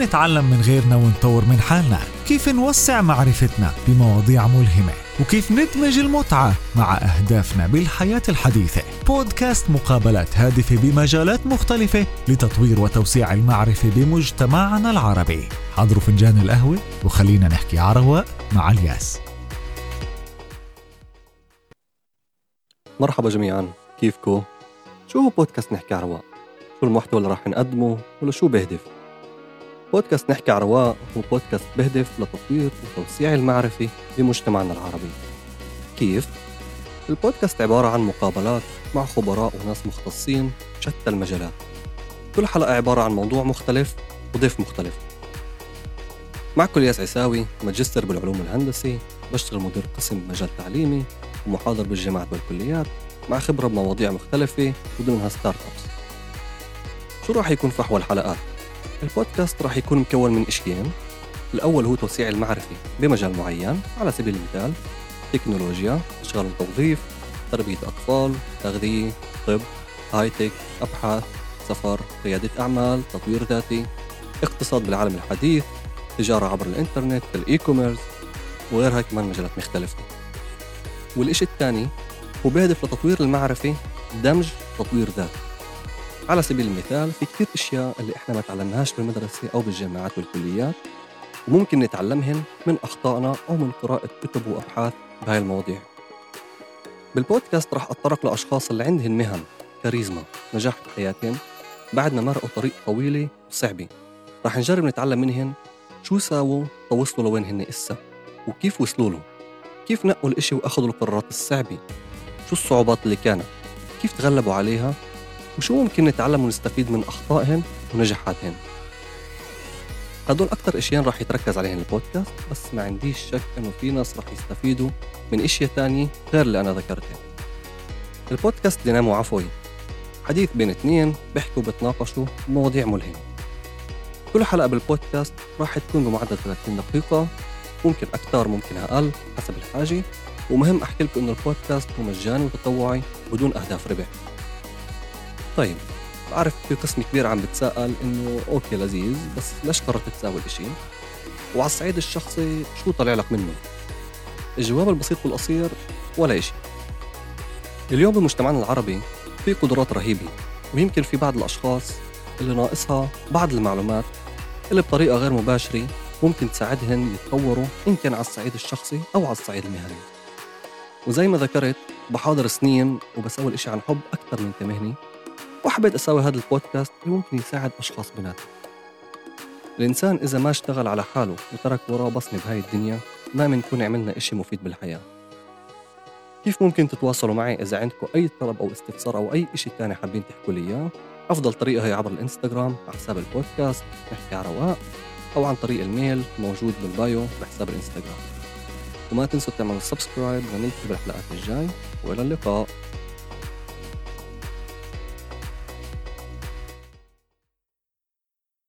نتعلم من غيرنا ونطور من حالنا كيف نوسع معرفتنا بمواضيع ملهمة وكيف ندمج المتعة مع أهدافنا بالحياة الحديثة بودكاست مقابلات هادفة بمجالات مختلفة لتطوير وتوسيع المعرفة بمجتمعنا العربي حضروا فنجان القهوة وخلينا نحكي عرواء مع الياس مرحبا جميعا كيفكو؟ شو هو بودكاست نحكي عرواء؟ شو المحتوى اللي راح نقدمه ولا شو بهدف؟ بودكاست نحكي عرواء هو بودكاست بهدف لتطوير وتوسيع المعرفة بمجتمعنا العربي كيف؟ البودكاست عبارة عن مقابلات مع خبراء وناس مختصين بشتى المجالات كل حلقة عبارة عن موضوع مختلف وضيف مختلف معكم الياس عساوي ماجستير بالعلوم الهندسي بشتغل مدير قسم بمجال تعليمي ومحاضر بالجامعات والكليات مع خبرة بمواضيع مختلفة وضمنها startups شو راح يكون فحوى الحلقات؟ البودكاست راح يكون مكون من اشيين الأول هو توسيع المعرفة بمجال معين على سبيل المثال تكنولوجيا، أشغال وتوظيف، تربية أطفال، تغذية، طب، high tech، أبحاث، سفر، قيادة أعمال، تطوير ذاتي، اقتصاد بالعالم الحديث، تجارة عبر الإنترنت، ال e-commerce وغيرها كمان مجالات مختلفة. والإشي الثاني هو بيهدف لتطوير المعرفة دمج تطوير ذات على سبيل المثال في كثير أشياء اللي إحنا ما تعلمناهاش بالمدرسة أو بالجامعات والكليات وممكن نتعلمهن من أخطائنا أو من قراءة كتب وأبحاث بهاي المواضيع. بالبودكاست رح أتطرق لأشخاص اللي عندهم مهن كاريزما نجاح بحياتهم بعد ما مرقوا طريق طويلة وصعبة. رح نجرب نتعلم منهن شو ساووا توصلوا لوين هن إسا وكيف وصلوا له كيف نقوا الإشي وأخذوا القرارات الصعبة؟ شو الصعوبات اللي كانت؟ كيف تغلبوا عليها؟ وشو ممكن نتعلم ونستفيد من أخطائهن ونجاحاتهن؟ هدول أكثر إشياء راح يتركز عليهن البودكاست بس ما عنديش شك إنه في ناس راح يستفيدوا من إشياء تانية غير اللي أنا ذكرتها البودكاست دينامو عفوي حديث بين اثنين بيحكوا وبتناقشوا مواضيع ملهمة. كل حلقة بالبودكاست راح تكون بمعدل 30 دقيقة ممكن أكثر ممكن أقل حسب الحاجة. ومهم أحكي لكم إنه البودكاست هو مجاني وتطوعي بدون أهداف ربح. طيب بعرف في قسم كبير عم بتساءل إنه أوكي لذيذ بس ليش قررت تساوي الاشي وعلى الصعيد الشخصي شو طلع لك منه؟ الجواب البسيط والقصير ولا إشي. اليوم بمجتمعنا العربي في قدرات رهيبة ويمكن في بعض الأشخاص اللي ناقصها بعض المعلومات اللي بطريقة غير مباشرة ممكن تساعدهن يتطوروا إن كان على الصعيد الشخصي أو على الصعيد المهني. وزي ما ذكرت بحاضر سنين وبسوي الإشي عن حب أكثر من كمهني وحبيت أسوي هذا البودكاست؟ اللي ممكن يساعد أشخاص بناتهم الإنسان إذا ما اشتغل على حاله وترك وراه بصمة بهاي الدنيا ما بنكون عملنا إشي مفيد بالحياة. كيف ممكن تتواصلوا معي إذا عندكم أي طلب أو استفسار أو أي إشي تاني حابين تحكوا لي إياه؟ أفضل طريقة هي عبر الإنستغرام على حساب البودكاست نحكي على رواق أو عن طريق ال mail موجود بال bio بحساب الإنستغرام. وما تنسوا تعملوا subscribe ونلتقي بالحلقات الجاي وإلى اللقاء.